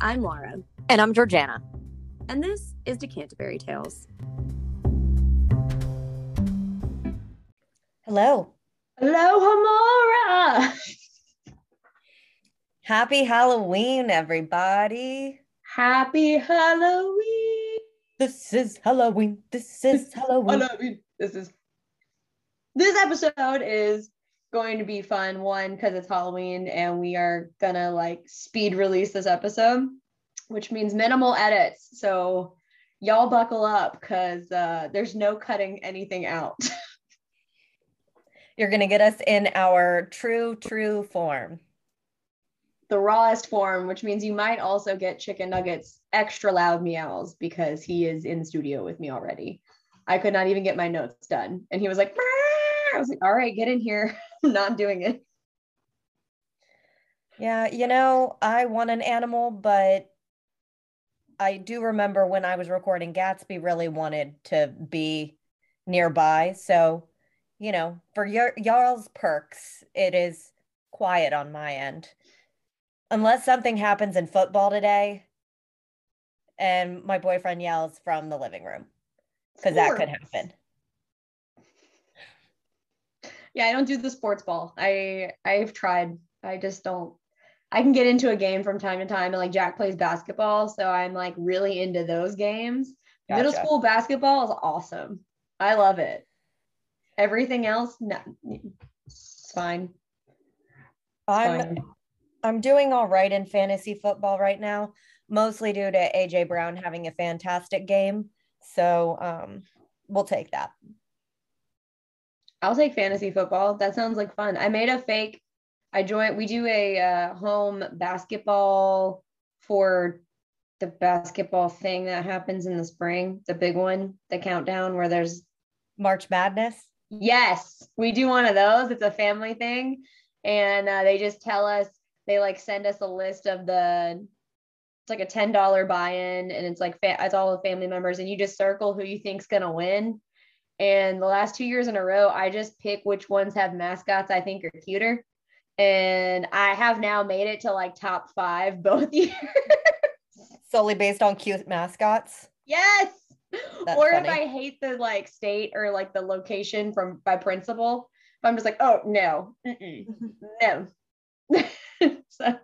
I'm Laura. And I'm Georgiana. And this is Decanterbury Tales. Hello. Hello, Hamora. Happy Halloween, everybody. Happy Halloween. This is Halloween. This is Halloween. Halloween. This is this episode is going to be fun one because it's Halloween and we are gonna like speed release this episode, which means minimal edits. So y'all buckle up because uh, there's no cutting anything out. You're gonna get us in our true, true form. The rawest form, which means you might also get chicken nuggets extra loud meows because he is in studio with me already. I could not even get my notes done. And he was like, I was like, all right, get in here. I'm not doing it. Yeah, you know, I want an animal, but I do remember when I was recording, Gatsby really wanted to be nearby. So, you know, for your y'all's perks, it is quiet on my end. Unless something happens in football today and my boyfriend yells from the living room. Because that could happen. Yeah, I don't do the sports ball. I I've tried. I just don't I can get into a game from time to time and like Jack plays basketball, so I'm like really into those games. Gotcha. Middle school basketball is awesome. I love it. Everything else, no, it's fine. It's I'm fine. I'm doing all right in fantasy football right now, mostly due to AJ Brown having a fantastic game. So um, we'll take that. I'll take fantasy football. That sounds like fun. I made a fake. I joined. We do a uh, home basketball for the basketball thing that happens in the spring, the big one, the countdown where there's March Madness. Yes, we do one of those. It's a family thing, and uh, they just tell us they like send us a list of the it's like a ten dollar buy-in, and it's like fa- it's all the family members, and you just circle who you think's gonna win, and the last two years in a row, I just pick which ones have mascots I think are cuter. And I have now made it to like top five both years. Solely based on cute mascots? Yes. That's or funny. if I hate the like state or like the location from by principle, I'm just like, oh no, no. so,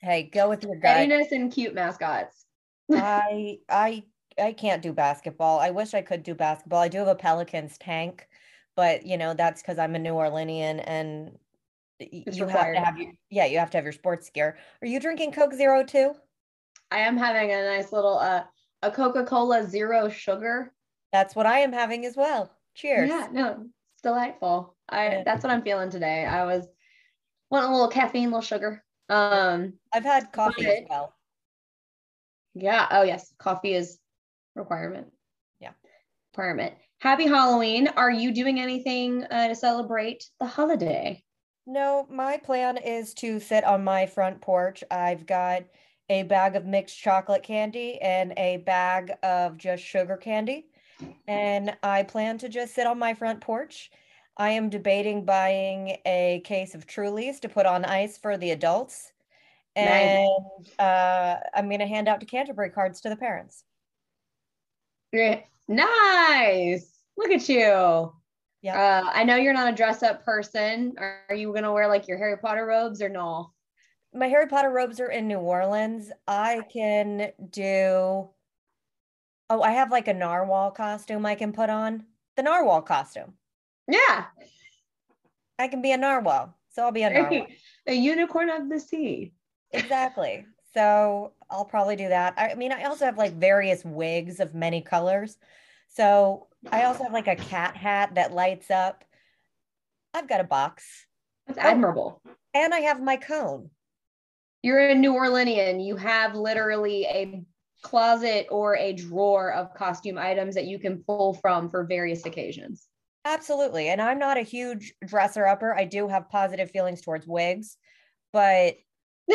hey, go with your gut. Pettiness and cute mascots. I I I can't do basketball. I wish I could do basketball. I do have a Pelicans tank, but you know that's because I'm a New Orleanian and it's you required. have to have your yeah you have to have your sports gear. Are you drinking Coke Zero too? I am having a nice little uh a Coca Cola Zero sugar. That's what I am having as well. Cheers. Yeah, no, it's delightful. I that's what I'm feeling today. I was want a little caffeine, a little sugar. Um, I've had coffee as well. Yeah. Oh yes, coffee is requirement. Yeah. Requirement. Happy Halloween. Are you doing anything uh, to celebrate the holiday? No, my plan is to sit on my front porch. I've got a bag of mixed chocolate candy and a bag of just sugar candy. And I plan to just sit on my front porch. I am debating buying a case of Trulies to put on ice for the adults. And nice. uh, I'm going to hand out Decanterbury cards to the parents. Nice. Look at you. Yeah. Uh, I know you're not a dress up person. Are you going to wear like your Harry Potter robes or no? My Harry Potter robes are in New Orleans. I can do. Oh, I have like a narwhal costume I can put on. The narwhal costume. Yeah. I can be a narwhal. So I'll be a narwhal. A unicorn of the sea. Exactly. So I'll probably do that. I mean, I also have like various wigs of many colors. So I also have like a cat hat that lights up. I've got a box. That's oh, admirable. And I have my cone. You're a New Orleanian. You have literally a closet or a drawer of costume items that you can pull from for various occasions. Absolutely. And I'm not a huge dresser upper. I do have positive feelings towards wigs, but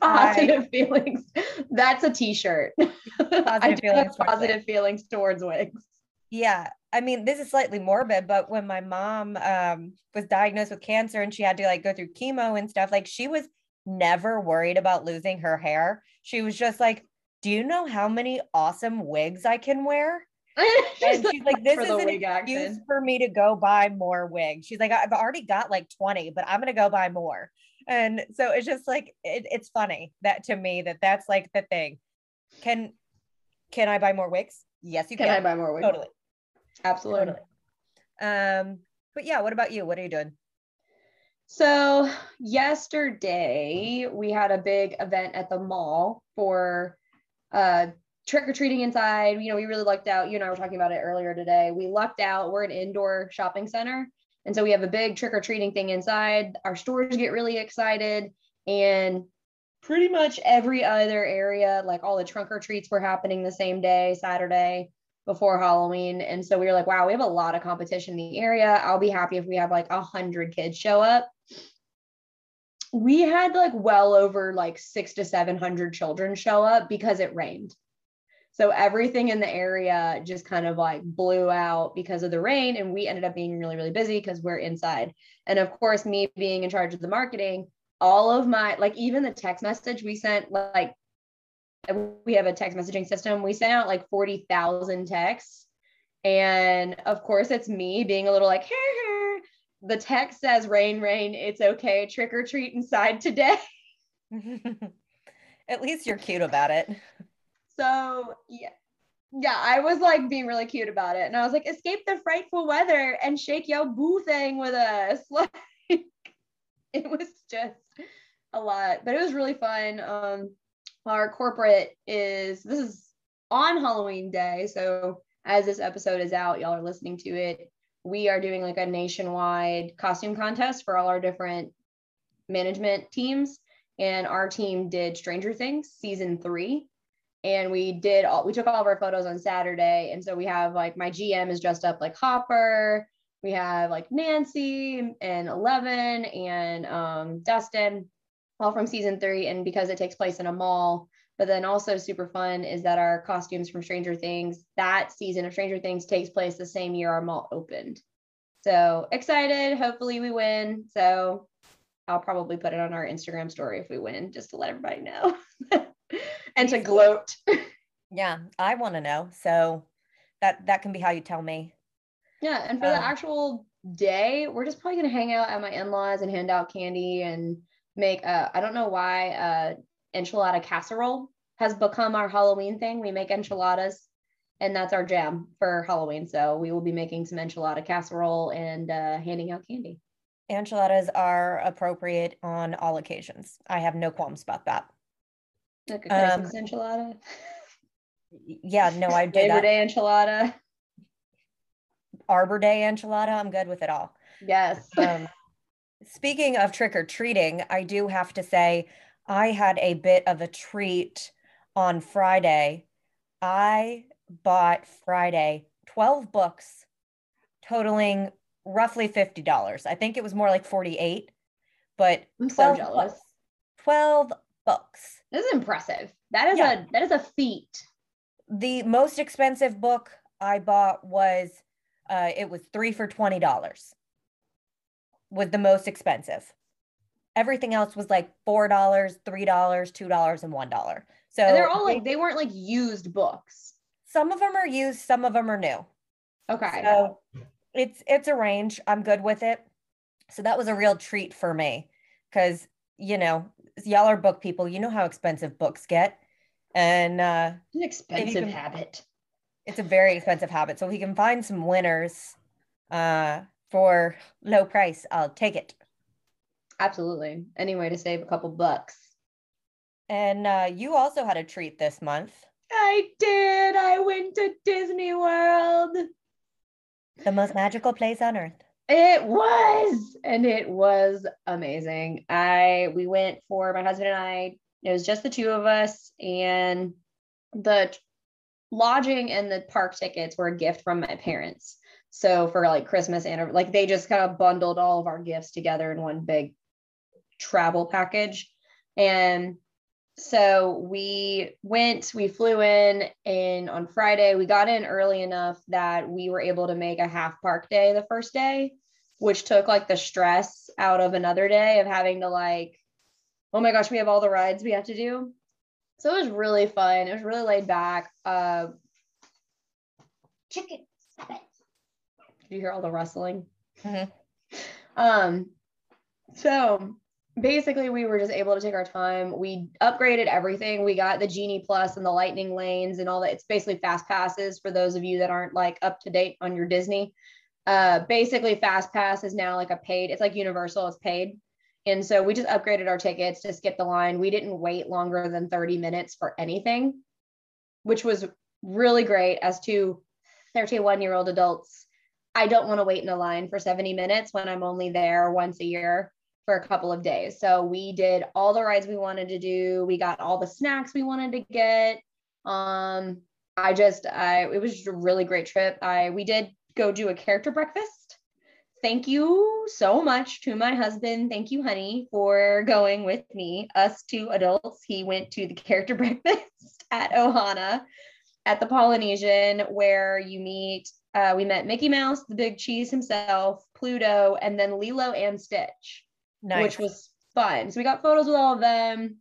positive I, feelings. That's a t-shirt. Positive feelings positive feelings towards wigs. Yeah. I mean, this is slightly morbid, but when my mom um, was diagnosed with cancer and she had to like go through chemo and stuff, like she was never worried about losing her hair. She was just like, Do you know how many awesome wigs I can wear? And she's like, This is an excuse for me to go buy more wigs. She's like, I've already got like 20, but I'm going to go buy more. And so it's just like, it, it's funny that to me that that's like the thing. Can, can I buy more wigs? Yes, you Can can. I buy more wigs? Totally. Absolutely. Totally. Um, but yeah, what about you? What are you doing? So yesterday we had a big event at the mall for uh trick or treating inside. You know, we really lucked out. You and I were talking about it earlier today. We lucked out. We're an indoor shopping center. And so we have a big trick or treating thing inside. Our stores get really excited. And pretty much every other area, like all the trunk or treats were happening the same day, Saturday before Halloween. And so we were like, wow, we have a lot of competition in the area. I'll be happy if we have like a hundred kids show up. We had like well over like six to 700 children show up because it rained. So everything in the area just kind of like blew out because of the rain. And we ended up being really, really busy because we're inside. And of course, me being in charge of the marketing, all of my, like even the text message we sent, like we have a text messaging system. We sent out like 40,000 texts. And of course, it's me being a little like, "Hey, the text says, rain, rain, it's okay. Trick or treat inside today. At least you're cute about it. So, yeah. Yeah, I was like being really cute about it. And I was like, escape the frightful weather and shake your boo thing with us. Like, it was just a lot, but it was really fun. Um, our corporate is this is on Halloween day. So as this episode is out, y'all are listening to it. We are doing like a nationwide costume contest for all our different management teams. And our team did Stranger Things season three. And we did all we took all of our photos on Saturday. And so we have like my GM is dressed up like Hopper. We have like Nancy and Eleven and um, Dustin all from season three. And because it takes place in a mall, but then also super fun is that our costumes from Stranger Things, that season of Stranger Things takes place the same year our mall opened. So excited. Hopefully we win. So I'll probably put it on our Instagram story if we win, just to let everybody know and to gloat. Yeah, I want to know. So that that can be how you tell me. Yeah, and for the Um, actual day, we're just probably gonna hang out at my in-laws and hand out candy and make uh I don't know why uh enchilada casserole has become our Halloween thing. We make enchiladas and that's our jam for Halloween. So we will be making some enchilada casserole and uh handing out candy. Enchiladas are appropriate on all occasions. I have no qualms about that. Like a Christmas enchilada, Yeah, no, I do Labor that. Day enchilada. Arbor Day enchilada, I'm good with it all. Yes. Um, speaking of trick or treating, I do have to say I had a bit of a treat on Friday. I bought Friday 12 books totaling roughly $50. I think it was more like 48, but I'm so 12 jealous. books. 12 books. This is impressive. That is Yeah. a that is a feat. The most expensive book I bought was uh it was 3 for $20. Was the most expensive. Everything else was like $4, $3, $2 and $1. So And they're all like they weren't like used books. some of them are used, some of them are new. Okay. So it's it's a range. I'm good with it. So that was a real treat for me because you know y'all are book people. You know how expensive books get, and uh, An expensive can- habit. it's a very expensive habit. So if we can find some winners uh, for low price, I'll take it. Absolutely. Any way to save a couple bucks. And uh, you also had a treat this month. I did. I went to Disney World. The most magical place on earth. It was, and it was amazing. I we went for my husband and I. It was just the two of us, and the lodging and the park tickets were a gift from my parents. So for like Christmas and like they just kind of bundled all of our gifts together in one big travel package, and so we went, we flew in and on Friday, we got in early enough that we were able to make a half park day the first day, which took like the stress out of another day of having to like oh my gosh, we have all the rides we have to do. So it was really fun. It was really laid back. Uh, chicken. Did you hear all the rustling? Mhm. Um, so basically we were just able to take our time. We upgraded everything. We got the Genie Plus and the lightning lanes and all that. It's basically fast passes for those of you that aren't like up to date on your Disney. Uh, basically fast pass is now like a paid, it's like universal, it's paid. And so we just upgraded our tickets to skip the line. We didn't wait longer than 30 minutes for anything, which was really great as to 31 year old adults. I don't want to wait in a line for 70 minutes when I'm only there once a year for a couple of days. So we did all the rides we wanted to do. We got all the snacks we wanted to get. Um, I just, I, it was just a really great trip. I, we did go do a character breakfast. Thank you so much to my husband. Thank you, honey, for going with me. Us two adults. He went to the character breakfast at Ohana at the Polynesian, where you meet. Uh, we met Mickey Mouse, the big cheese himself, Pluto, and then Lilo and Stitch Nice. which was fun. So we got photos with all of them,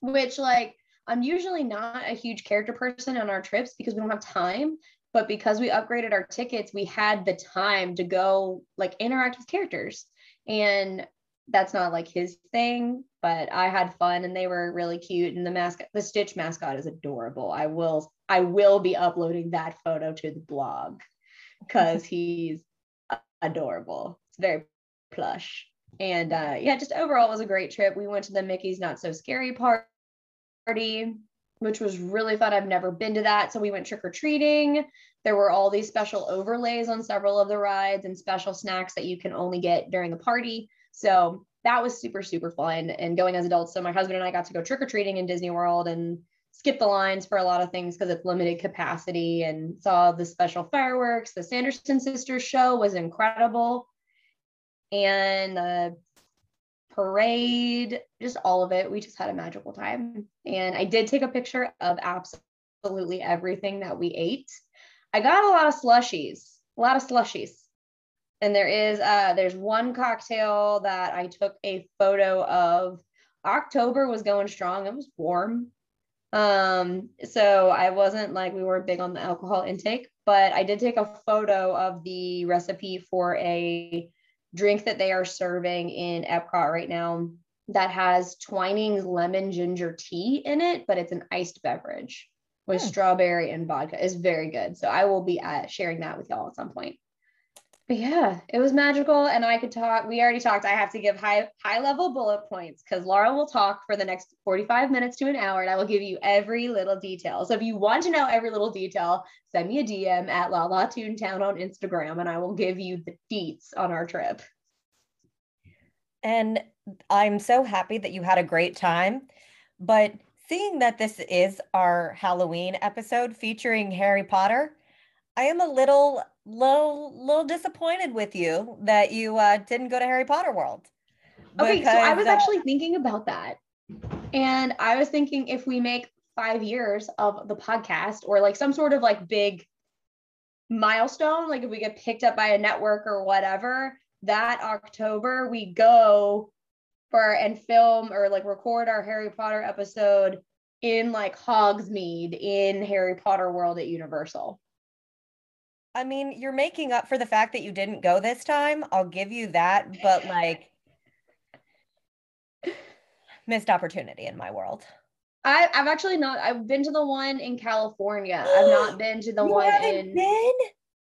which like I'm usually not a huge character person on our trips because we don't have time. But because we upgraded our tickets, we had the time to go like interact with characters. And that's not like his thing, but I had fun and they were really cute. And the mascot, the Stitch mascot is adorable. I will, I will be uploading that photo to the blog because he's adorable. It's very plush. And uh, yeah, just overall it was a great trip. We went to the Mickey's Not So Scary party, which was really fun. I've never been to that. So we went trick or treating. There were all these special overlays on several of the rides and special snacks that you can only get during the party. So that was super, super fun and going as adults. So my husband and I got to go trick or treating in Disney World and skip the lines for a lot of things because it's limited capacity and saw the special fireworks. The Sanderson Sisters show was incredible and the parade, just all of it. We just had a magical time. And I did take a picture of absolutely everything that we ate. I got a lot of slushies, a lot of slushies. And there is uh there's one cocktail that I took a photo of. October was going strong. It was warm. Um, so I wasn't like we weren't big on the alcohol intake, but I did take a photo of the recipe for a drink that they are serving in Epcot right now that has Twining's lemon ginger tea in it, but it's an iced beverage with Hmm. strawberry and vodka. It's very good. So I will be uh, sharing that with y'all at some point. Yeah, it was magical, and I could talk. We already talked. I have to give high high level bullet points because Laura will talk for the next forty five minutes to an hour, and I will give you every little detail. So if you want to know every little detail, send me a DM at La La Toontown on Instagram, and I will give you the deets on our trip. And I'm so happy that you had a great time. But seeing that this is our Halloween episode featuring Harry Potter, I am a little, little, little disappointed with you that you uh, didn't go to Harry Potter World. Okay, so I was uh, actually thinking about that. And I was thinking if we make five years of the podcast or like some sort of like big milestone, like if we get picked up by a network or whatever, that October we go for and film or like record our Harry Potter episode in like Hogsmeade in Harry Potter World at Universal. I mean, you're making up for the fact that you didn't go this time. I'll give you that, but like missed opportunity in my world. I, I've actually not, I've been to the one in California. I've not been to the You one in been?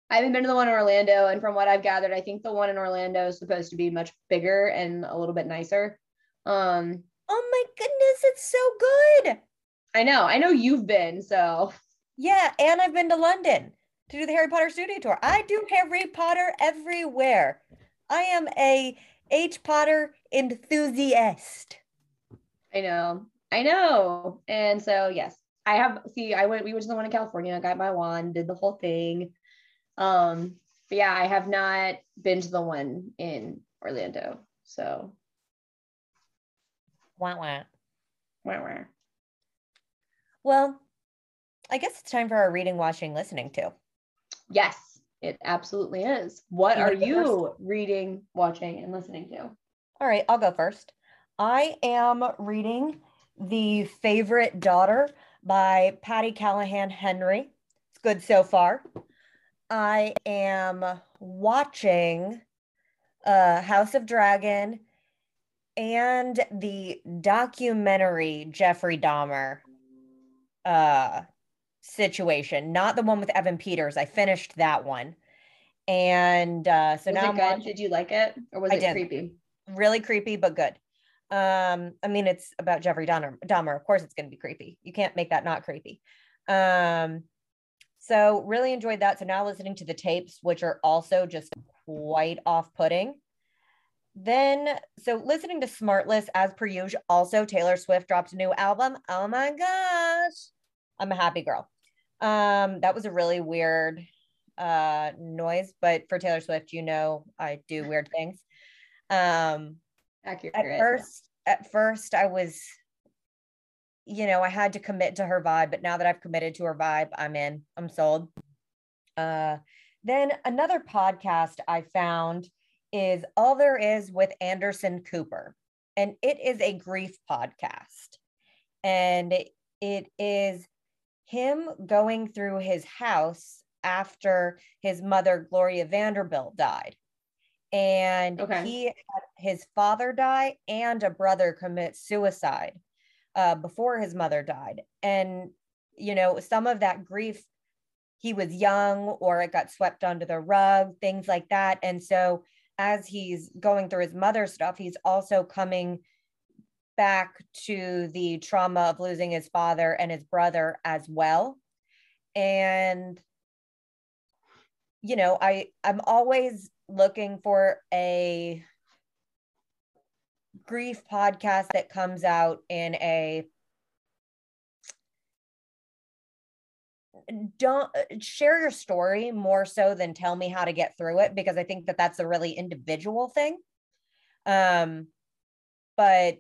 I haven't been to the one in Orlando, and from what I've gathered, I think the one in Orlando is supposed to be much bigger and a little bit nicer. Um, Oh my goodness, it's so good. I know, I know you've been, so Yeah, and I've been to London to do the Harry Potter studio tour. I do Harry Potter everywhere. I am a H Potter enthusiast. I know, I know. And so yes, I have see, I went, we went to the one in California, got my wand, did the whole thing. Um, but yeah, I have not been to the one in Orlando. So Wah, wah. wah, wah. Well, I guess it's time for our reading, watching, listening to. Yes, it absolutely is. What You are you reading, watching, and listening to? All right, I'll go first. I am reading The Favorite Daughter by Patti Callahan Henry. It's good so far. I am watching uh, House of Dragon and the documentary Jeffrey Dahmer uh, situation, not the one with Evan Peters. I finished that one. And uh, so was now watching, Did you like it, or was I it did. creepy? really creepy, but good. Um, I mean, it's about Jeffrey Dahmer. Dahmer. Of course, it's going to be creepy. You can't make that not creepy. Um, so really enjoyed that. So now listening to the tapes, which are also just quite off-putting. Then, so listening to Smartless as per usual. Also, Taylor Swift dropped a new album. Oh my gosh, I'm a happy girl. Um, that was a really weird uh noise, but for Taylor Swift, you know, I do weird things. Um, Accurate. at first at first i was you know i had to commit to her vibe but now that i've committed to her vibe i'm in i'm sold uh then another podcast i found is all there is with anderson cooper and it is a grief podcast and it is him going through his house after his mother gloria vanderbilt died. And Okay. he had his father die and a brother commit suicide uh, before his mother died. And you know some of that grief he was young or it got swept under the rug things like that. And so as he's going through his mother stuff he's also coming back to the trauma of losing his father and his brother as well. And you know i i'm always looking for a grief podcast that comes out in a don't share your story more so than tell me how to get through it because i think that that's a really individual thing. Um but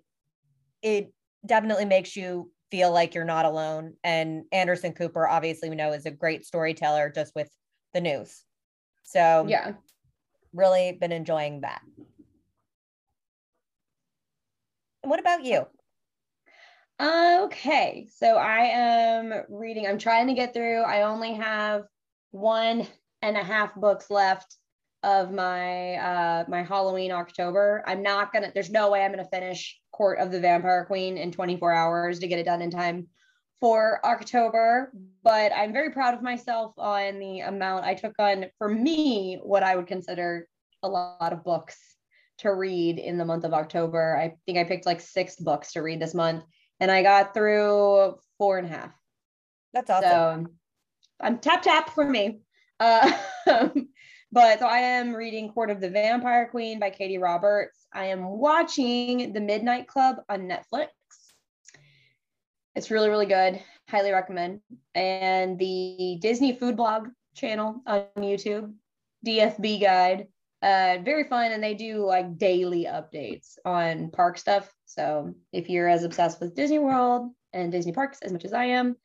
it definitely makes you feel like you're not alone and anderson cooper obviously we know is a great storyteller just with the news so Yeah. really been enjoying that. And what about you? Uh, okay, so I am reading. I'm trying to get through. I only have one and a half books left of my uh my Halloween October. I'm not gonna. There's no way I'm gonna finish Court of the Vampire Queen in 24 hours to get it done in time for October. But I'm very proud of myself on the amount I took on. For me, what I would consider a lot of books to read in the month of October. I think I picked like six books to read this month and I got through four and a half. That's awesome. So I'm tap tap for me. Uh, but so I am reading Court of the Vampire Queen by Katee Roberts. I am watching The Midnight Club on Netflix. It's really, really good. Highly recommend. And the Disney Food Blog channel on YouTube, DFB Guide. Uh, very fun, and they do like daily updates on park stuff. So if you're as obsessed with Disney World and Disney parks as much as I am,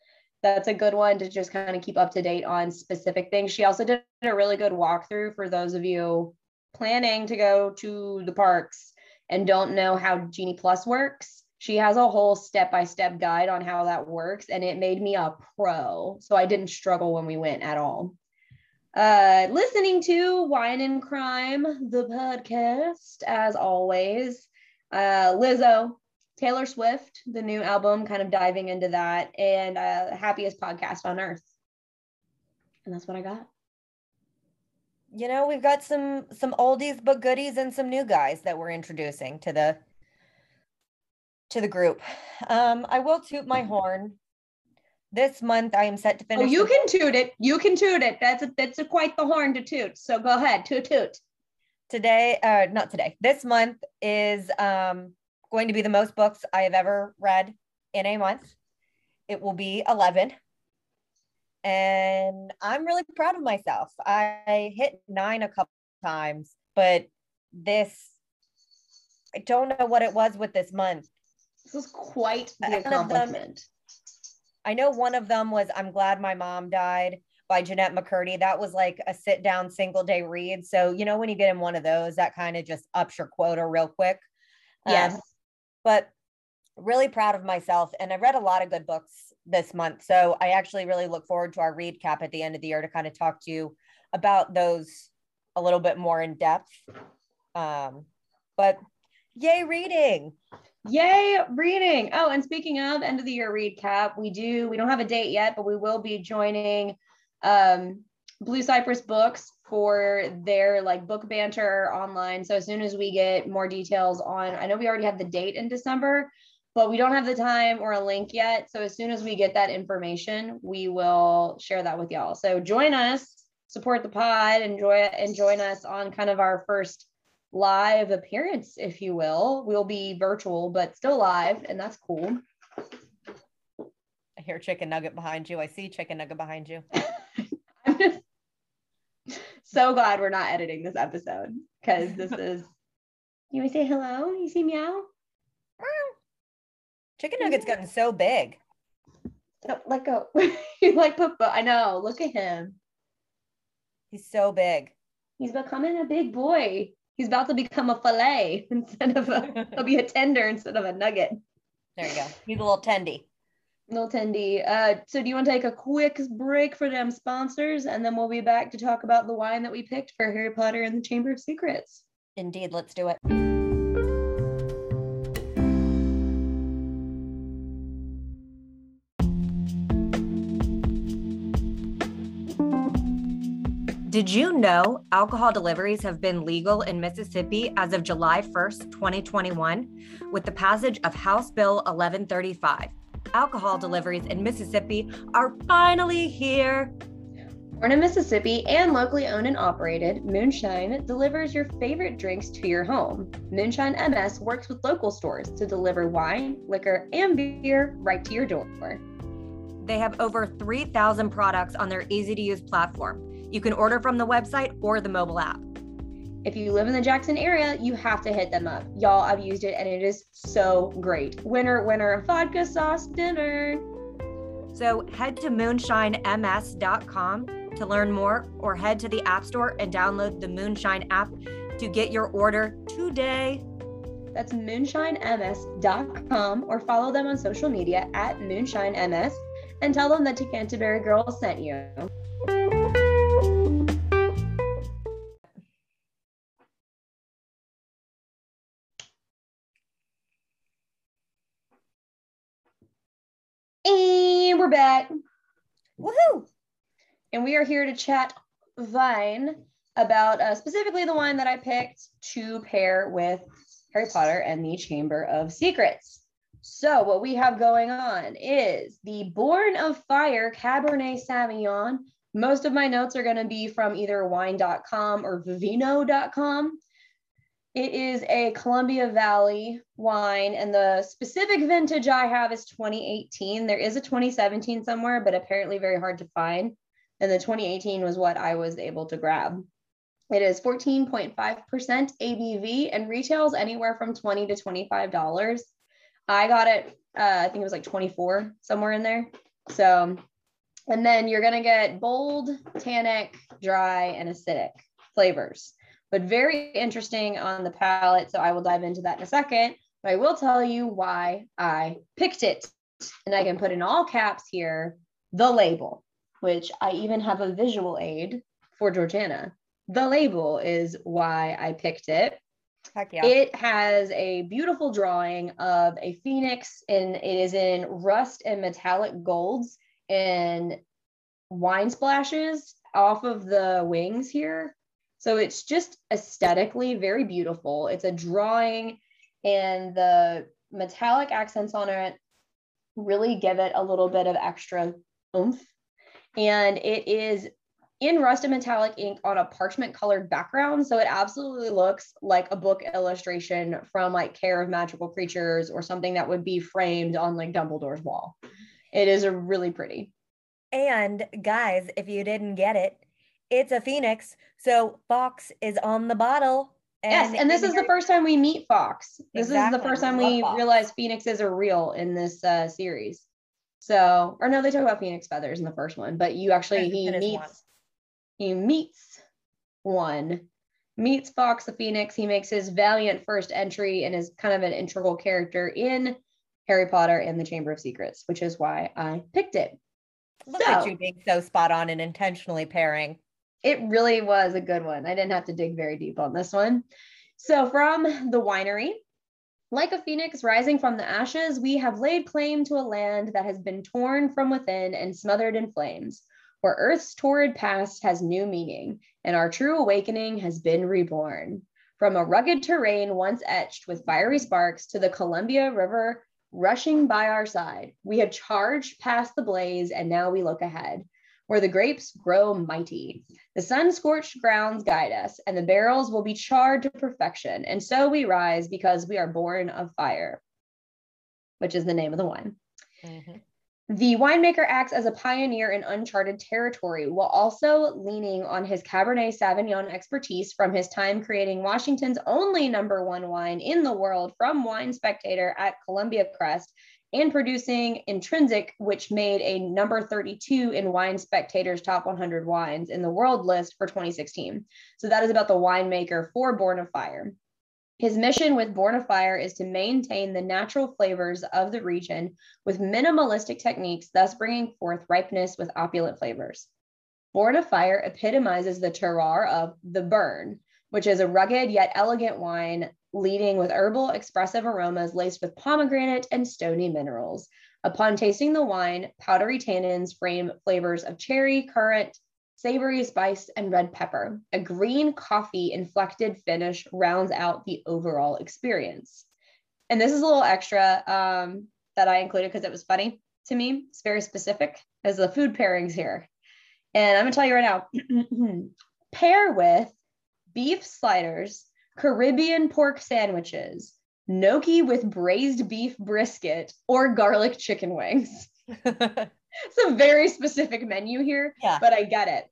that's a good one to just kind of keep up to date on specific things. She also did a really good walkthrough for those of you planning to go to the parks and don't know how Genie Plus works. She has a whole step by step guide on how that works, and it made me a pro. So I didn't struggle when we went at all. Uh, listening to Wine and Crime, the podcast, as always. Uh, Lizzo, Taylor Swift, the new album, kind of diving into that, and uh, happiest podcast on earth. And that's what I got. you know, we've got some some oldies but goodies and some new guys that we're introducing to the to the group. Um, I will toot my horn. This month I am set to finish. Oh, finish. you the- can toot it. You can toot it. That's a, that's a quite the horn to toot. So go ahead, toot toot. today uh not today this month is um going to be the most books i have ever read in a month. It will be 11 and i'm really proud of myself. I hit nine a couple times but this i don't know what it was with this month. This is quite the One of them- accomplishment. i know one of them was i'm glad my mom died by jennette mccurdy. That was like a sit down single day read. So you know when you get in one of those that kind of just ups your quota real quick. Um, Yes. But really proud of myself. And I read a lot of good books this month. So I actually really look forward to our read cap at the end of the year to kind of talk to you about those a little bit more in depth. Um, but yay, reading. Yay, reading. Oh, and speaking of end of the year read cap, we do, we don't have a date yet, but we will be joining um, Blue Cypress Books for their like book banter online. So as soon as we get more details on, I know we already have the date in December, but we don't have the time or a link yet. So as soon as we get that information, we will share that with y'all. So join us, support the pod, enjoy it, and join us on kind of our first live appearance, if you will. We'll be virtual, but still live, and that's cool. I hear chicken nugget behind you. I see chicken nugget behind you. I'm just so glad we're not editing this episode because this is. You want to say hello? You see meow? Mm. Chicken nugget's gotten so big. Don't let go. you like Papa. I know. Look at him. He's so big. He's becoming a big boy. He's about to become a fillet instead of a, he'll be a tender instead of a nugget. There you go. He's a little tendy. Little tendy. Uh, so do you want to take a quick break for them sponsors and then we'll be back to talk about the wine that we picked for Harry Potter and the Chamber of Secrets? Indeed, let's do it. Did you know alcohol deliveries have been legal in Mississippi as of July 1st, 2021, with the passage of House Bill 1135? Alcohol deliveries in Mississippi are finally here. Born in Mississippi and locally owned and operated, Moonshine delivers your favorite drinks to your home. Moonshine MS works with local stores to deliver wine, liquor, and beer right to your door. They have over 3,000 products on their easy to use platform. You can order from the website or the mobile app. If you live in the Jackson area, you have to hit them up. Y'all, I've used it and it is so great. Winner, winner, vodka sauce dinner. So head to moonshinems.com to learn more or head to the App Store and download the Moonshine app to get your order today. That's moonshinems.com or follow them on social media at moonshinems and tell them that Decanterbury Girl sent you. And we're back. Woohoo! And we are here to chat Vine about uh, specifically the wine that I picked to pair with Harry Potter and the Chamber of Secrets. So, what we have going on is the Born of Fire Cabernet Sauvignon. Most of my notes are going to be from either wine.com or vivino.com. It is a Columbia Valley wine, and the specific vintage I have is 2018. There is a 2017 somewhere, but apparently very hard to find. And the 2018 was what I was able to grab. It is 14.5% ABV and retails anywhere from 20 to $25. I got it, uh, I think it was like 24 somewhere in there. So, and then you're going to get bold, tannic, dry, and acidic flavors but very interesting on the palette. So I will dive into that in a second. But I will tell you why I picked it. And I can put in all caps here the label, which I even have a visual aid for Georgiana. The label is why I picked it. Heck yeah. It has a beautiful drawing of a phoenix, and it is in rust and metallic golds and wine splashes off of the wings here. So it's just aesthetically very beautiful. It's a drawing, and the metallic accents on it really give it a little bit of extra oomph. And it is in rust and metallic ink on a parchment colored background. So it absolutely looks like a book illustration from like Care of Magical Creatures or something that would be framed on like Dumbledore's wall. It is a really pretty. And guys, if you didn't get it, it's a phoenix. So Fawkes is on the bottle. And yes, and this is the first time we meet Fawkes. This exactly. is the first time we Fawkes. realize phoenixes are real in this uh, series. So, or no, they talk about phoenix feathers in the first one, but you actually he meets one. he meets one meets Fawkes the Phoenix. He makes his valiant first entry and is kind of an integral character in Harry Potter and the Chamber of Secrets, which is why I picked it. Look So- at you being so spot on and intentionally pairing. It really was a good one. I didn't have to dig very deep on this one. So, from the winery, like a phoenix rising from the ashes, we have laid claim to a land that has been torn from within and smothered in flames, where Earth's torrid past has new meaning, and our true awakening has been reborn. From a rugged terrain once etched with fiery sparks to the Columbia River rushing by our side, we have charged past the blaze, and now we look ahead, where the grapes grow mighty. The sun scorched grounds guide us, and the barrels will be charred to perfection. And so we rise because we are born of fire, which is the name of the wine. Mhm. The winemaker acts as a pioneer in uncharted territory while also leaning on his Cabernet Sauvignon expertise from his time creating Washington's only number one wine in the world from Wine Spectator at Columbia Crest and producing Intrinsic, which made a number 32 in Wine Spectator's top 100 wines in the world list for 2016. So that is about the winemaker for Born of Fire. His mission with Born of Fire is to maintain the natural flavors of the region with minimalistic techniques, thus bringing forth ripeness with opulent flavors. Born of Fire epitomizes the terroir of the burn, which is a rugged yet elegant wine leading with herbal expressive aromas laced with pomegranate and stony minerals. Upon tasting the wine, powdery tannins frame flavors of cherry, currant, savory spice, and red pepper. A green coffee inflected finish rounds out the overall experience. And this is a little extra um, that I included because it was funny to me. It's very specific as the food pairings here. And I'm gonna tell you right now, pair with beef sliders, Caribbean pork sandwiches, gnocchi with braised beef brisket, or garlic chicken wings. It's a very specific menu here, yeah. but I get it.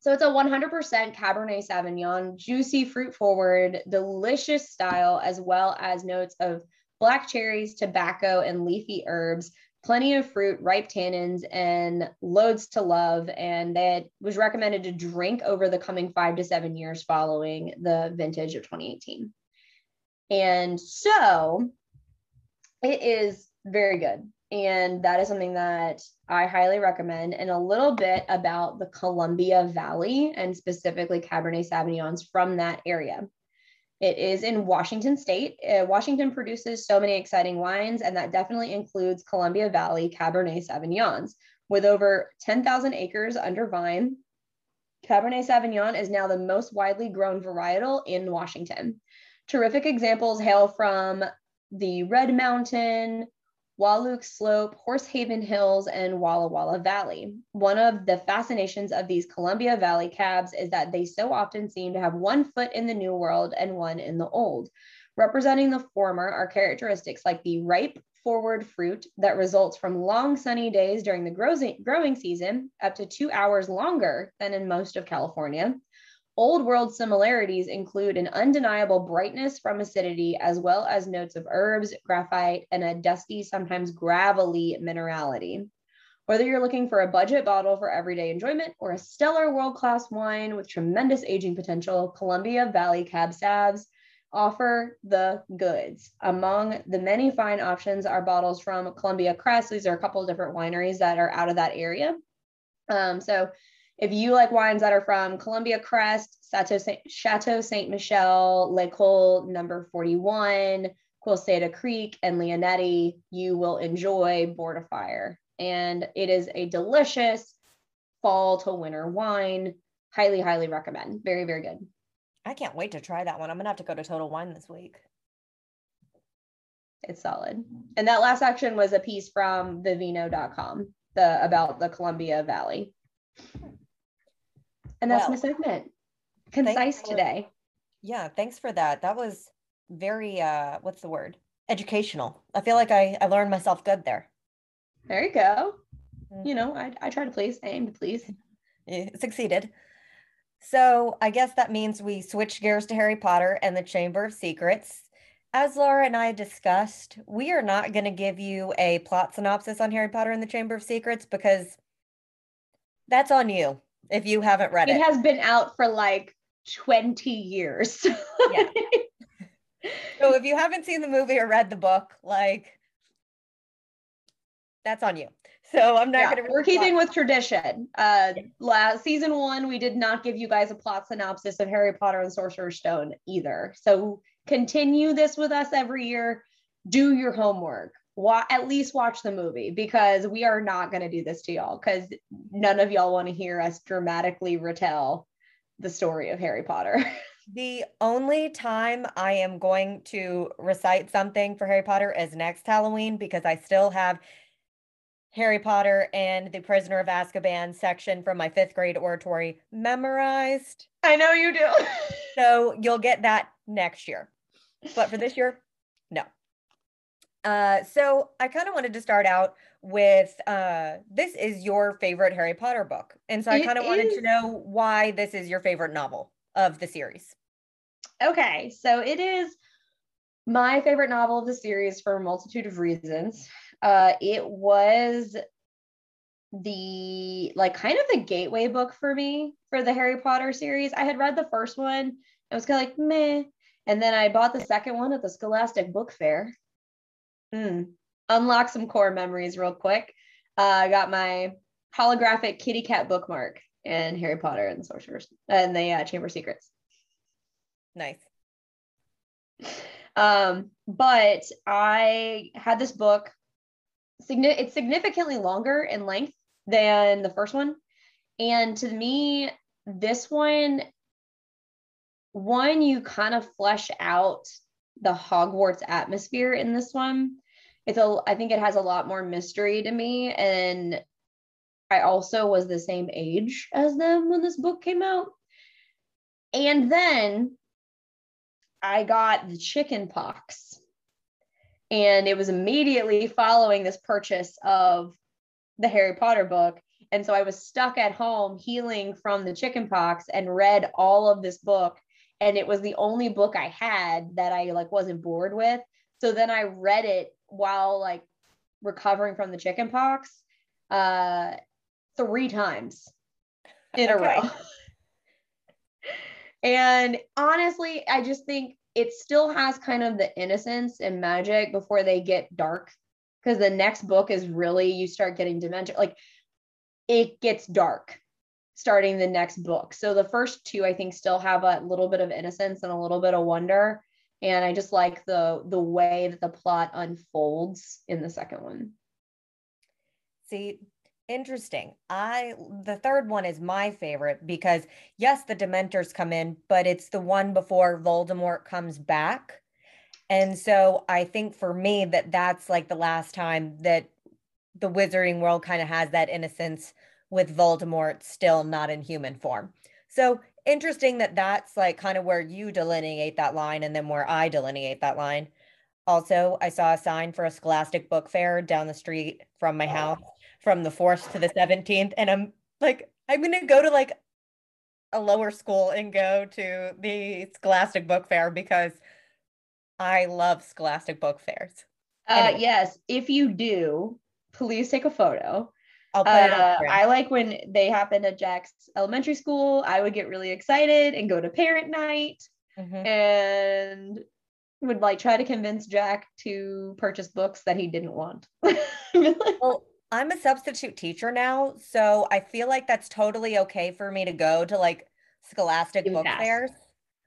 So it's a 100% Cabernet Sauvignon, juicy, fruit forward, delicious style, as well as notes of black cherries, tobacco, and leafy herbs. Plenty of fruit, ripe tannins, and loads to love. And that was recommended to drink over the coming five to seven years following the vintage of 2018. And so it is very good. And that is something that I highly recommend. And a little bit about the Columbia Valley and specifically Cabernet Sauvignons from that area. It is in Washington State. Uh, Washington produces so many exciting wines, and that definitely includes Columbia Valley Cabernet Sauvignons. With over 10,000 acres under vine, Cabernet Sauvignon is now the most widely grown varietal in Washington. Terrific examples hail from the Red Mountain, Wahluke Slope, Horse Heaven Hills, and Walla Walla Valley. One of the fascinations of these Columbia Valley cabs is that they so often seem to have one foot in the new world and one in the old. Representing the former are characteristics like the ripe, forward fruit that results from long sunny days during the growing season, up to two hours longer than in most of California. Old world similarities include an undeniable brightness from acidity, as well as notes of herbs, graphite, and a dusty, sometimes gravelly minerality. Whether you're looking for a budget bottle for everyday enjoyment or a stellar world class wine with tremendous aging potential, Columbia Valley Cab Savs offer the goods. Among the many fine options are bottles from Columbia Crest. These are a couple different wineries that are out of that area. Um, so if you like wines that are from Columbia Crest, Chateau Saint, Chateau Saint Michelle, L'École number 41, Quilceda Creek, and Leonetti, you will enjoy of Fire. And it is a delicious fall to winter wine. Highly, highly recommend. Very, very good. I can't wait to try that one. I'm gonna have to go to Total Wine this week. It's solid. And that last section was a piece from vivino.com the about the Columbia Valley. And that's my segment. Concise for- today. Yeah, thanks for that. That was very uh what's the word? Educational. I feel like I I learned myself good there. There you go. You know, I, I try to please, I aim to please. Succeeded. So I guess that means we switch gears to Harry Potter and the Chamber of Secrets. As Laura and I discussed, we are not going to give you a plot synopsis on Harry Potter and the Chamber of Secrets because that's on you if you haven't read It it. has been out for like 20 years. Yeah. So if you haven't seen the movie or read the book, like that's on you. So I'm not Yeah, gonna. we're keeping talk- with tradition. Uh, Yeah. last season one, we did not give you guys a plot synopsis of Harry Potter and Sorcerer's Stone either. So continue this with us every year. Do your homework. Wa- at least watch the movie because we are not going to do this to y'all because none of y'all want to hear us dramatically retell the story of Harry Potter. The only time I am going to recite something for Harry Potter is next Halloween because I still have Harry Potter and the Prisoner of Azkaban section from my fifth grade oratory memorized. I know you do. So you'll get that next year. But for this year. Uh, so I kind of wanted to start out with uh, this is your favorite Harry Potter book. And so I kind of wanted to know why this is your favorite novel of the series. Okay, so it is my favorite novel of the series for a multitude of reasons. Uh, it was the like kind of the gateway book for me for the Harry Potter series. I had read the first one, it was kind of like meh, and then I bought the second one at the Scholastic Book Fair. Hmm. Unlock some core memories real quick. Uh, I got my holographic kitty cat bookmark and Harry Potter and the Sorcerers and the uh, Chamber of Secrets. Nice. Um, but I had this book. It's significantly longer in length than the first one, and to me, this one, one you kind of flesh out the Hogwarts atmosphere in this one. It's a. I think it has a lot more mystery to me, and I also was the same age as them when this book came out. And then I got the chicken pox. And it was immediately following this purchase of the Harry Potter book. And so I was stuck at home healing from the chicken pox and read all of this book. And it was the only book I had that I like wasn't bored with. So then I read it while like recovering from the chicken pox uh three times in a Okay. row. And honestly, I just think it still has kind of the innocence and magic before they get dark. Because the next book is really, you start getting Dementors. Like it gets dark starting the next book. So the first two, I think, still have a little bit of innocence and a little bit of wonder. And I just like the the way that the plot unfolds in the second one. See, interesting. I the third one is my favorite because yes, the Dementors come in, but it's the one before Voldemort comes back. And so I think for me that that's like the last time that the wizarding world kind of has that innocence with Voldemort still not in human form. So interesting that that's like kind of where you delineate that line and then where I delineate that line. Also, I saw a sign for a Scholastic Book Fair down the street from my house from the 4th to the 17th. And I'm like, I'm going to go to like a lower school and go to the Scholastic Book Fair because I love Scholastic Book Fairs. Uh, Anyway. yes, if you do, please take a photo. I'll put it on Uh, I like when they happen at Jack's elementary school. I would get really excited and go to parent night Mhm. and would like try to convince Jack to purchase books that he didn't want. Well, I'm a substitute teacher now, so I feel like that's totally okay for me to go to like Scholastic Book pass. Fairs.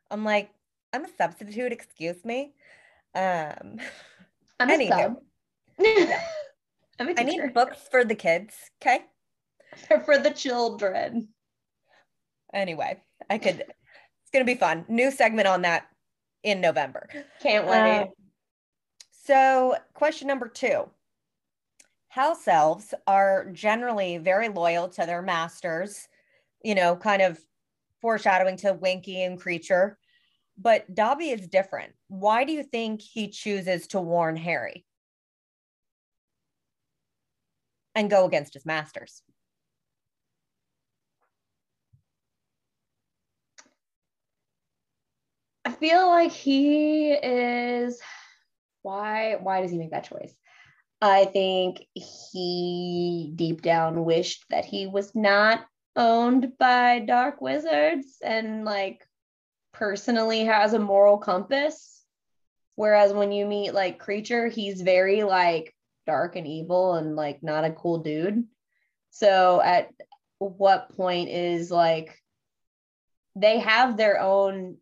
I'm like, I'm a substitute, excuse me. Um, I'm a Anywho. sub. I'm a I need books for the kids, okay? for the children. Anyway, I could, it's gonna be fun. New segment on that in November. Can't wait. Um, so, question number two House elves are generally very loyal to their masters, you know, kind of foreshadowing to Winky and Kreacher. But Dobby is different. Why do you think he chooses to warn Harry and go against his masters? I feel like he is why why does he make that choice? I think he deep down wished that he was not owned by dark wizards and like personally has a moral compass. Whereas when you meet like Kreacher, he's very like dark and evil and like not a cool dude. So at what point is like they have their own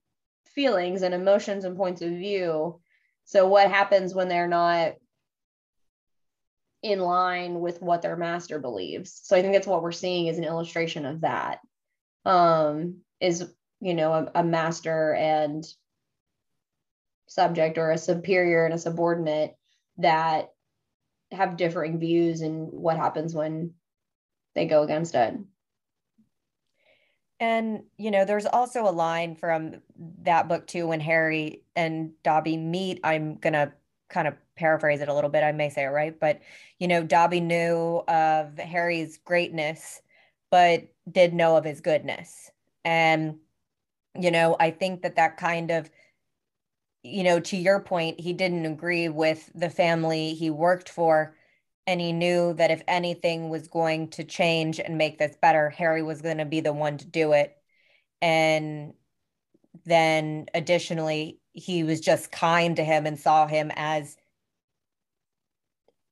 feelings and emotions and points of view. So what happens when they're not in line with what their master believes? So I think that's what we're seeing is an illustration of that. Um, is you know a, a master and subject or a superior and a subordinate that have differing views and what happens when they go against it. And, you know, there's also a line from that book too when Harry and Dobby meet. I'm going to kind of paraphrase it a little bit. I may say it right, but, you know, Dobby knew of Harry's greatness, but did know of his goodness. And, you know, I think that that kind of, you know, to your point, he didn't agree with the family he worked for and he knew that if anything was going to change and make this better, Harry was going to be the one to do it. And then additionally, he was just kind to him and saw him as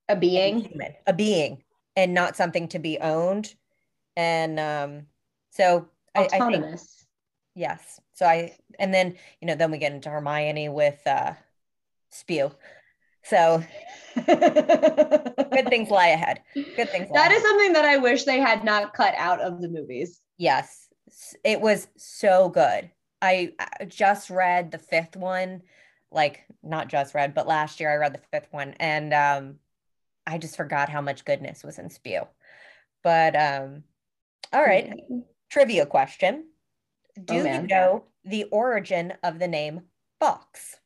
a being, a, human, a being, and not something to be owned. And um, so autonomous. I, I think, yes. So I, and then you know, then we get into Hermione with uh, spew. So good things lie ahead. Good things. That is something that I wish they had not cut out of the movies. Yes. It was so good. I just read the fifth one, like not just read, but last year I read the fifth one and um I just forgot how much goodness was in Spew. But um all right. Trivia question. Do oh, you know the origin of the name Fawkes?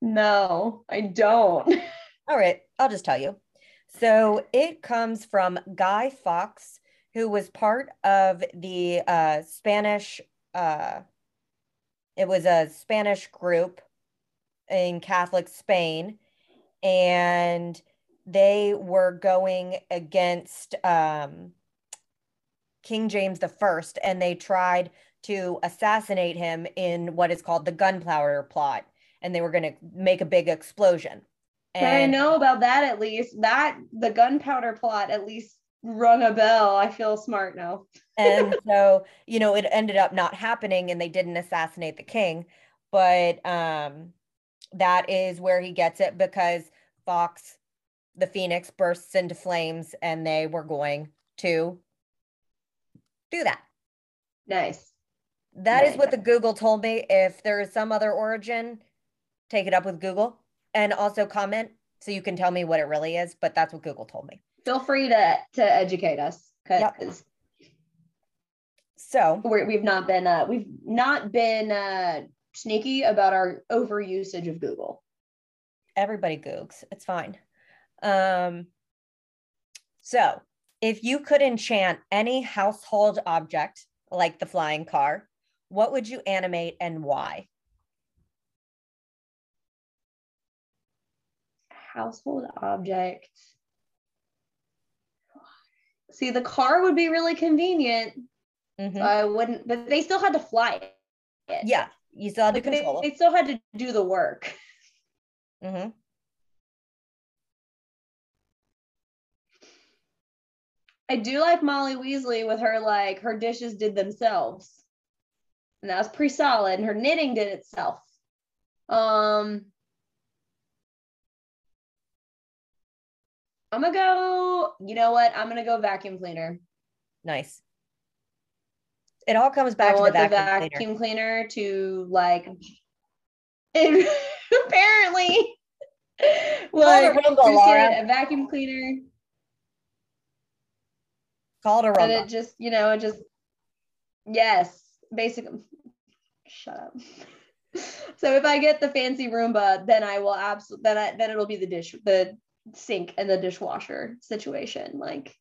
No, I don't. All right, I'll just tell you. So it comes from Guy Fawkes, who was part of the uh, Spanish, uh, it was a Spanish group in Catholic Spain. And they were going against um, King James the First, and they tried to assassinate him in what is called the gunpowder plot and they were going to make a big explosion. And I know about that at least. That the gunpowder plot at least rung a bell. I feel smart now. and so, you know, it ended up not happening and they didn't assassinate the king. But um that is where he gets it because Fawkes, the Phoenix, bursts into flames and they were going to do that. Nice. That nice. is what the Google told me. If there is some other origin, take it up with Google and also comment so you can tell me what it really is. But that's what Google told me. Feel free to to educate us because yep. so we we've not been uh, we've not been uh, sneaky about our over usage of Google. Everybody Googs. It's fine. Um, so if you could enchant any household object like the flying car, what would you animate and why? household object. See, the car would be really convenient. Mm-hmm. So I wouldn't, but they still had to fly it. Yeah, you still had like to control. They, they, still had to do the work. Mm-hmm. I do like Molly Weasley with her like her dishes did themselves. And that was pretty solid. And her knitting did itself. Um I'm gonna go. You know what? I'm gonna go vacuum cleaner. Nice. It all comes back I to the vacuum, the vacuum cleaner. cleaner. to like. It, apparently, like a vacuum cleaner. Call it a Roomba. And it just, you know, it just, yes, basically. Shut up. so if I get the fancy Roomba, then I will absolutely then I then it'll be the dish the sink and the dishwasher situation. Like,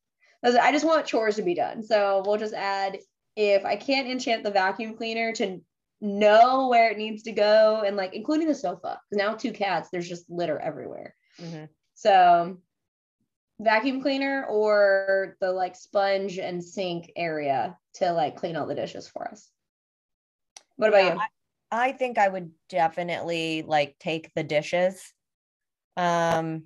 I just want chores to be done. So we'll just add if I can't enchant the vacuum cleaner to know where it needs to go and like including the sofa because now two cats there's just litter everywhere mm-hmm. so vacuum cleaner or the like sponge and sink area to like clean all the dishes for us. What about Yeah, you? I think I would definitely like take the dishes. Um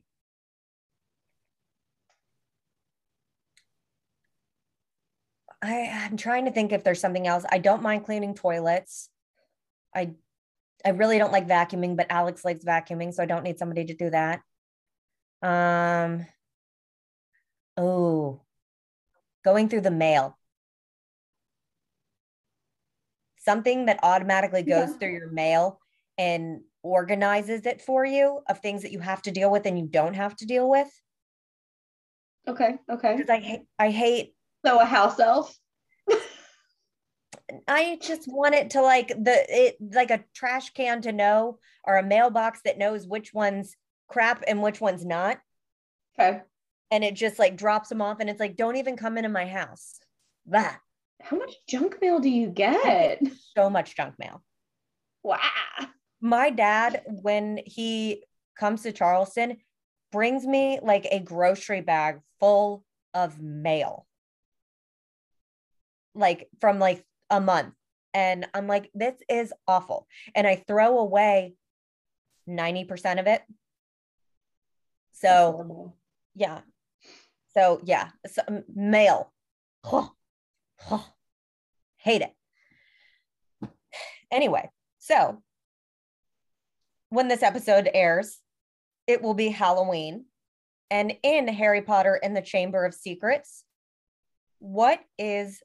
I, I'm trying to think if there's something else. I don't mind cleaning toilets. I I really don't like vacuuming, but Alex likes vacuuming, so I don't need somebody to do that. Um oh going through the mail. Something that automatically goes Yeah. through your mail and organizes it for you of things that you have to deal with and you don't have to deal with. Okay, okay. Because I hate I hate So a house elf. I just want it to like the it like a trash can to know or a mailbox that knows which one's crap and which one's not. Okay. And it just like drops them off and it's like, don't even come into my house. That How much junk mail do you get? so much junk mail. Wow. My dad, when he comes to Charleston, brings me like a grocery bag full of mail. Like from like a month. And I'm like, this is awful. And I throw away 90% of it. So yeah. So yeah, so, m- mail. Hate it. Anyway, so when this episode airs, it will be Halloween. And in Harry Potter and the Chamber of Secrets, what is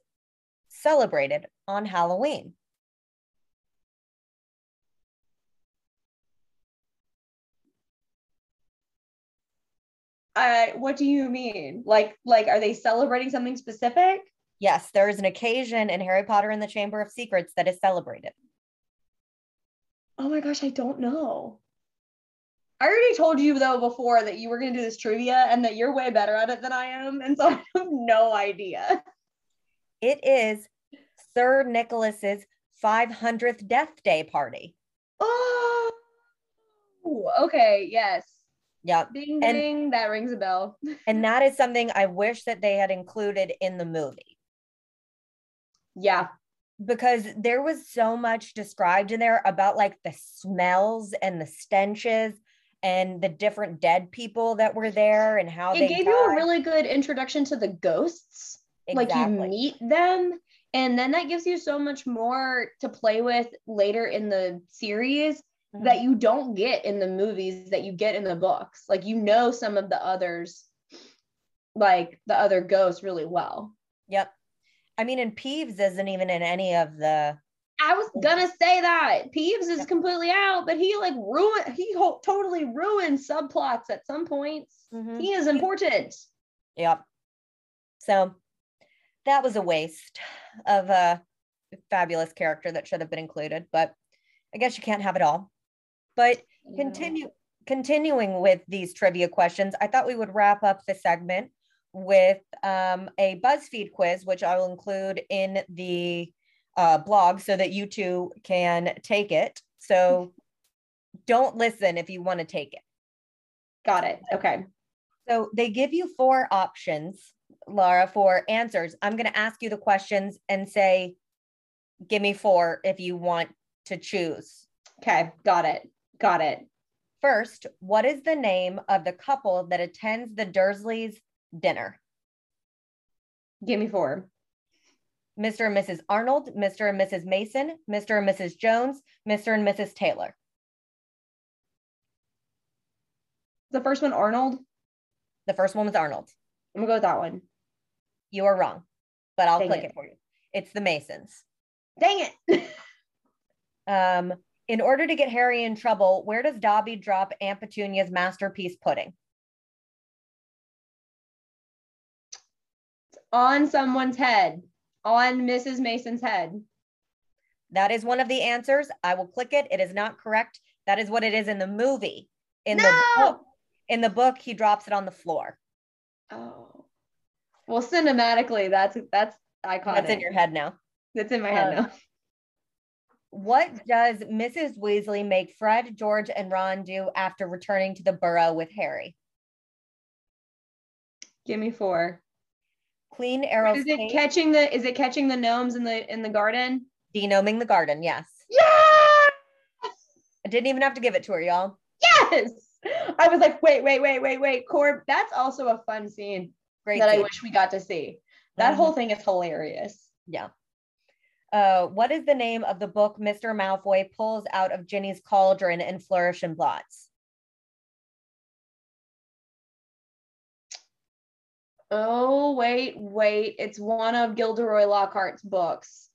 celebrated on Halloween? Uh, what do you mean? Like, like, are they celebrating something specific? Yes, there is an occasion in Harry Potter and the Chamber of Secrets that is celebrated. Oh my gosh, I don't know. I already told you though before that you were gonna do this trivia and that you're way better at it than I am, and so I have no idea. It is Sir Nicholas's 500th death day party. Oh, okay, yes. Yep. Ding And- ding, that rings a bell. And that is something I wish that they had included in the movie Yeah, because there was so much described in there about like the smells and the stenches and the different dead people that were there and how it they gave you a really good introduction to the ghosts. Like you meet them, and then that gives you so much more to play with later in the series Mhm. that you don't get in the movies that you get in the books. Like you know some of the others, like the other ghosts really well. Yep. I mean, and Peeves isn't even in any of the. I was gonna say that Peeves is completely out, but he like ruined. He ho- totally ruined subplots at some points. Mhm. He is important. Yep. So that was a waste of a fabulous character that should have been included, but I guess you can't have it all. But continue continuing with these trivia questions, I thought we would wrap up the segment with um, a BuzzFeed quiz, which I will include in the uh, blog so that you two can take it. So don't listen if you want to take it. Got it. Okay. So they give you four options, Laura, for answers. I'm going to ask you the questions and say, give me four if you want to choose. Okay. Got it. Got it. First, what is the name of the couple that attends the Dursleys' dinner? Give me four. Mr. and Mrs. Arnold, Mr. and Mrs. Mason, Mr. and Mrs. Jones, Mr. and Mrs. Taylor. The first one, Arnold. The first one was Arnold. I'm gonna go with that one. You are wrong, but I'll Dang click it. it for you. It's the Masons. Dang it. Um, in order to get Harry in trouble, where does Dobby drop Aunt Petunia's masterpiece pudding? on someone's head, on Mrs. Mason's head. That is one of the answers. I will click it. It is not correct. That is what it is in the movie. In the book, in the book, he drops it on the floor. Oh. Well, cinematically, that's that's iconic. That's in your head now. That's in my head Um, now. What does Mrs. Weasley make Fred, George, and Ron do after returning to the burrow with Harry? Give me four. Clean arrows. Is it catching the is it catching the gnomes in the in the garden? De-gnoming the garden, yes. Yeah! I didn't even have to give it to her, y'all. Yes. I was like, wait, wait, wait, wait, wait. Corb, that's also a fun scene Great. that I wish we got to see. That Mhm. whole thing is hilarious. Yeah. Uh, what is the name of the book Mr. Malfoy pulls out of Ginny's cauldron in Flourish and Blotts? Oh, wait, wait. It's one of Gilderoy Lockhart's books.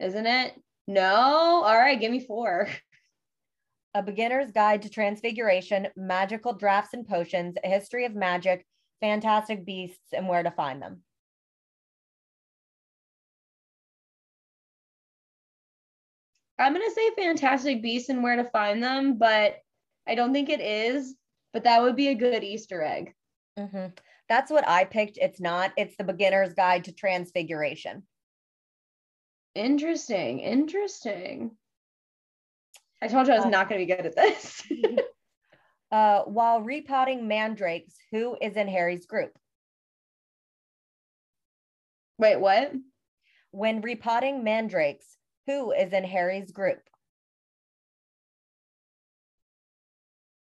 Isn't it? No. All right, give me four. A Beginner's Guide to Transfiguration, Magical Drafts and Potions, A History of Magic, Fantastic Beasts, and Where to Find Them. I'm gonna say Fantastic Beasts and Where to Find Them, but I don't think it is. But that would be a good Easter egg. Mhm. That's what I picked. It's not. It's the Beginner's Guide to Transfiguration. Interesting. Interesting. I told you I was Um, not gonna be good at this. Uh, while repotting mandrakes, who is in Harry's group? Wait, what? When repotting mandrakes, who is in Harry's group?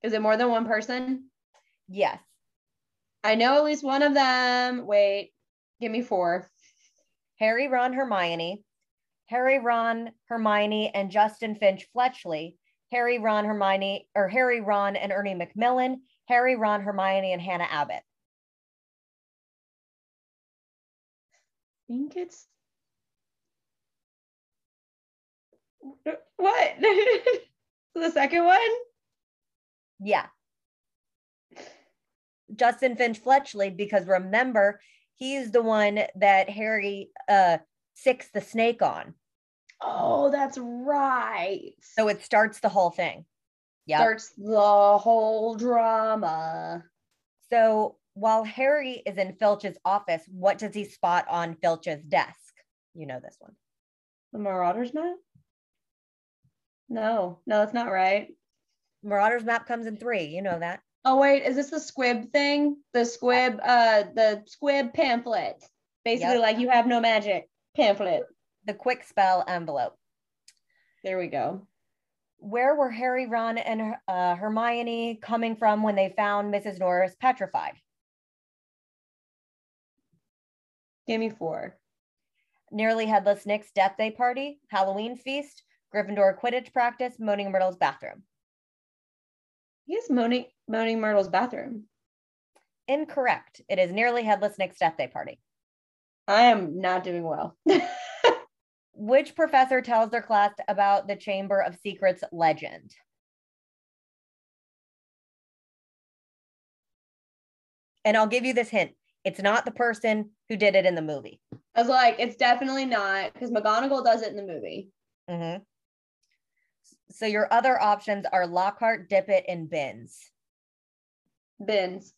Is it more than one person? Yes. I know at least one of them. Wait, give me four. Harry, Ron, Hermione, Harry, Ron, Hermione, and Justin Finch-Fletchley, Harry, Ron, Hermione, or Harry, Ron, and Ernie Macmillan. Harry, Ron, Hermione, and Hannah Abbott. I think it's what? the second one? Yeah. Justin Finch-Fletchley, because remember, he's the one that Harry uh sicks the snake on. Oh, that's right. So it starts the whole thing. Yeah. starts the whole drama. So while Harry is in Filch's office, what does he spot on Filch's desk? You know this one. The Marauders map? No, no, that's not right. Marauders map comes in three. You know that. Oh wait, is this the squib thing? The squib, uh, the squib pamphlet. Basically, Yep. like you have no magic pamphlet. The Kwikspell envelope. There we go. Where were Harry, Ron, and uh, Hermione coming from when they found Mrs. Norris petrified? Give me four. Nearly Headless Nick's death day party, Halloween feast, Gryffindor Quidditch practice, Moaning Myrtle's bathroom. Yes, moaning, moaning Myrtle's bathroom. Incorrect. It is Nearly Headless Nick's death day party. I am not doing well. Which professor tells their class about the Chamber of Secrets legend? And I'll give you this hint. It's not the person who did it in the movie. I was like, it's definitely not because McGonagall does it in the movie. Mhm. So your other options are Lockhart, Dippet, and. Binns. Binns.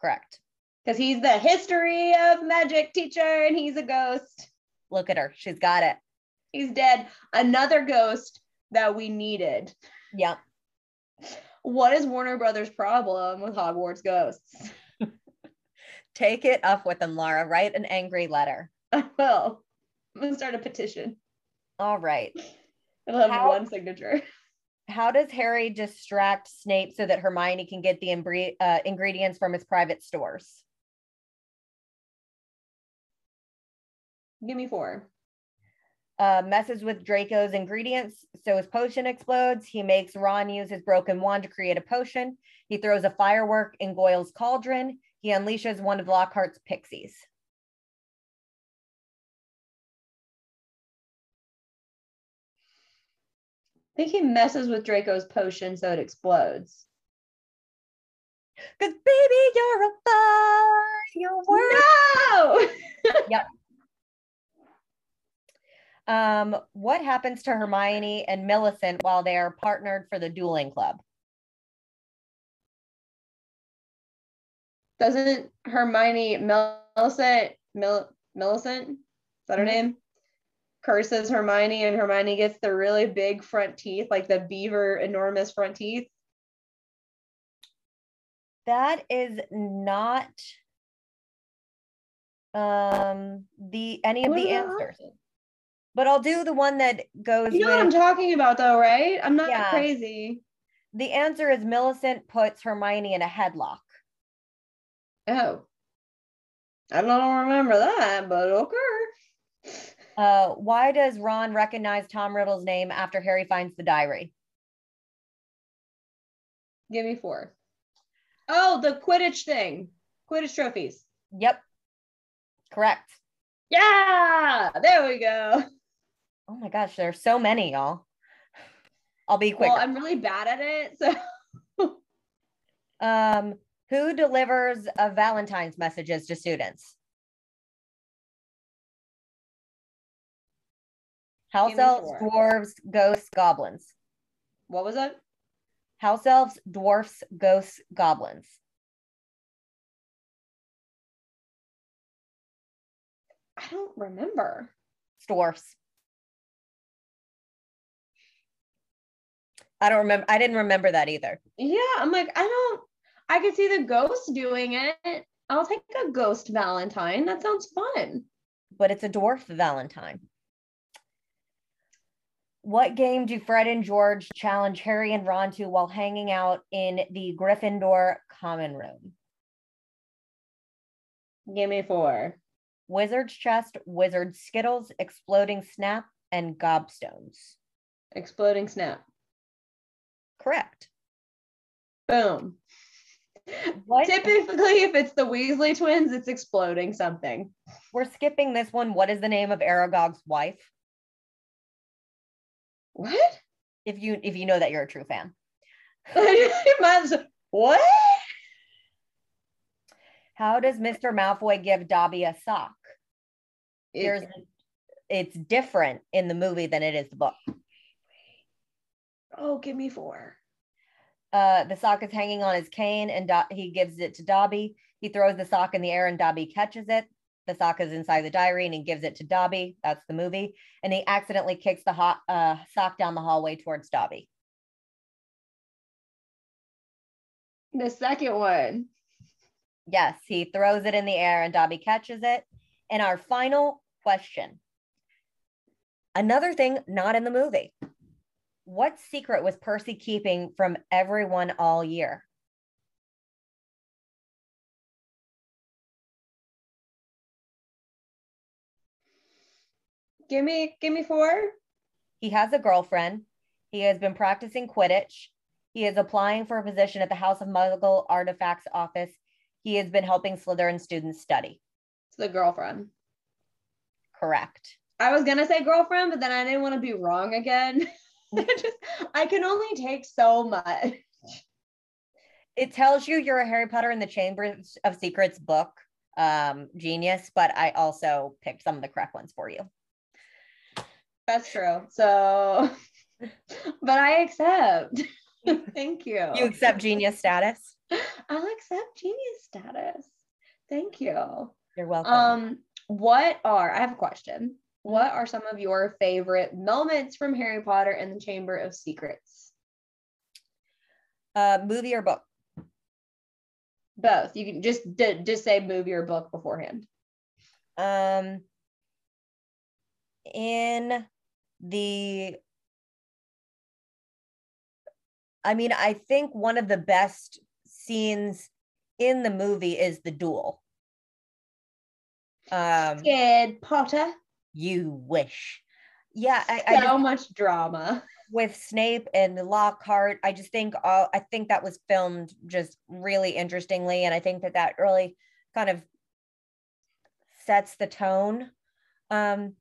Correct. Because he's the history of magic teacher and he's a ghost. Look at her. She's got it. He's dead. Another ghost that we needed. Yep. What is Warner Brothers' problem with Hogwarts ghosts? Take it up with them, Laura. Write an angry letter. I will. I'm gonna start a petition. All right. It'll have How- one signature. How does Harry distract Snape so that Hermione can get the imbri- uh, ingredients from his private stores? Give me four. Uh, messes with Draco's ingredients so his potion explodes. He makes Ron use his broken wand to create a potion. He throws a firework in Goyle's cauldron. He unleashes one of Lockhart's pixies. I think he messes with Draco's potion so it explodes. Cause baby, you're a firework. No! Um, what happens to Hermione and Millicent while they are partnered for the dueling club? Doesn't Hermione Millicent Mil- Millicent? Is that her Mhm. name? Curses Hermione and Hermione gets the really big front teeth, like the beaver enormous front teeth. That is not um the any of What the answers. But I'll do the one that goes You know what I'm talking about, though, right? I'm not Yeah. crazy. the answer is Millicent puts Hermione in a headlock. Oh, I don't remember that, but okay. Uh, why does Ron recognize Tom Riddle's name after Harry finds the diary? Give me four. Oh, the Quidditch thing, Quidditch trophies. Yep. Correct. Yeah, there we go. Oh my gosh, there's so many, y'all. I'll be quick. Well, I'm really bad at it, so um, who delivers uh, Valentine's messages to students? House elves, four. dwarves, ghosts, goblins. what was it? House elves, dwarfs, ghosts, goblins. I don't remember. It's dwarfs. I don't remember. I didn't remember that either. Yeah, I'm like, I don't. I could see the ghost doing it. I'll take a ghost Valentine. That sounds fun. but it's a dwarf Valentine. What game do Fred and George challenge Harry and Ron to while hanging out in the Gryffindor common room? Give me four. Wizard's chess, wizard skittles, exploding snap, and gobstones. Exploding snap. Correct. Boom. What? Typically, if it's the Weasley twins, it's exploding something. We're skipping this one. What is the name of Aragog's wife? What? If you if you know that you're a true fan. As- what? How does Mr. Malfoy give Dobby a sock? Here's it's different in the movie than it is the book. oh, give me four. Uh, the sock is hanging on his cane and Do- he gives it to Dobby. He throws the sock in the air and Dobby catches it. The sock is inside the diary and he gives it to Dobby. That's the movie. And he accidentally kicks the hot, uh, sock down the hallway towards Dobby. The second one. Yes, he throws it in the air and Dobby catches it. And our final question another thing not in the movie. What secret was Percy keeping from everyone all year? Give me, give me four. He has a girlfriend. He has been practicing Quidditch. He is applying for a position at the House of Muggle Artifacts office. He has been helping Slytherin students study. It's the girlfriend. Correct. I was gonna say girlfriend, but then I didn't want to be wrong again. I just, I can only take so much. It tells you you're a Harry Potter in the Chamber of Secrets book um, genius, but I also picked some of the correct ones for you. That's true. So, but I accept. Thank you. You accept genius status. I'll accept genius status. Thank you. You're welcome. Um, what are I have a question. What are some of your favorite moments from Harry Potter and the Chamber of Secrets? uh, movie or book? Both. You can just d- just say movie or book beforehand. Um, in the, I mean, I think one of the best scenes in the movie is the duel. Um, Scared Potter. you wish. Yeah, I, I So just- much drama. with Snape and Lockhart, I just think all, I think that was filmed just really interestingly, and I think that that really kind of sets the tone. Um,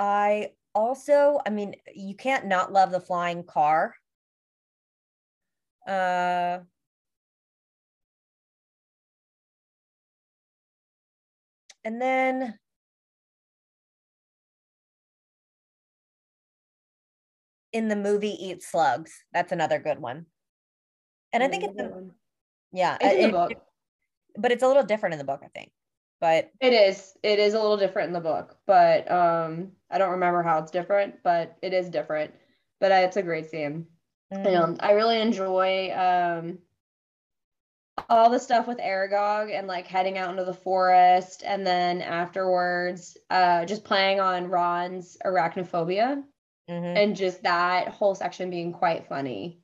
I also, I mean, you can't not love the flying car. Uh, and then in the movie Eat Slugs. That's another good one. And I think it's in, yeah, It's in the it- book. but it's a little different in the book, I think. But It is. It is a little different in the book, but um, I don't remember how it's different, but it is different. But uh, it's a great scene. mm, Um, I really enjoy um, all the stuff with Aragog and like heading out into the forest, and then afterwards, uh, just playing on Ron's arachnophobia, Mhm. and just that whole section being quite funny.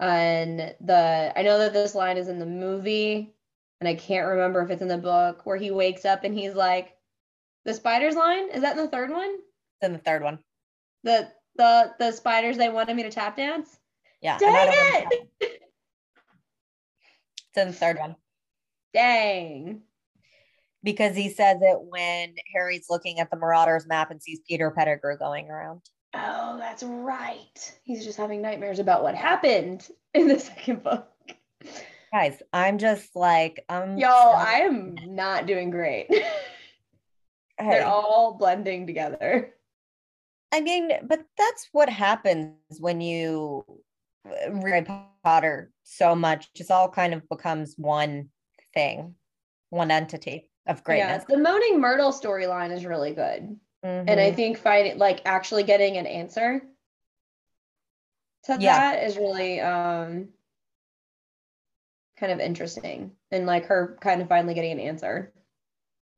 And the I know that this line is in the movie, and I can't remember if it's in the book where he wakes up and he's like, "The spiders line is that in the third one? It's in the third one. The the the spiders they wanted me to tap dance? Yeah. Dang it! It's in the third one. Dang." Because he says it when Harry's looking at the Marauders map and sees Peter Pettigrew going around. Oh, that's right. He's just having nightmares about what happened in the second book. Guys, I'm just like, um, Y'all, I am not doing great. hey, They're all blending together. I mean, but that's what happens when you uh, read Potter so much. It's all kind of becomes one thing, one entity of greatness. Yeah, the Moaning Myrtle storyline is really good. And I Mhm. think finding like actually getting an answer to Yeah. that is really um kind of interesting. And like her kind of finally getting an answer.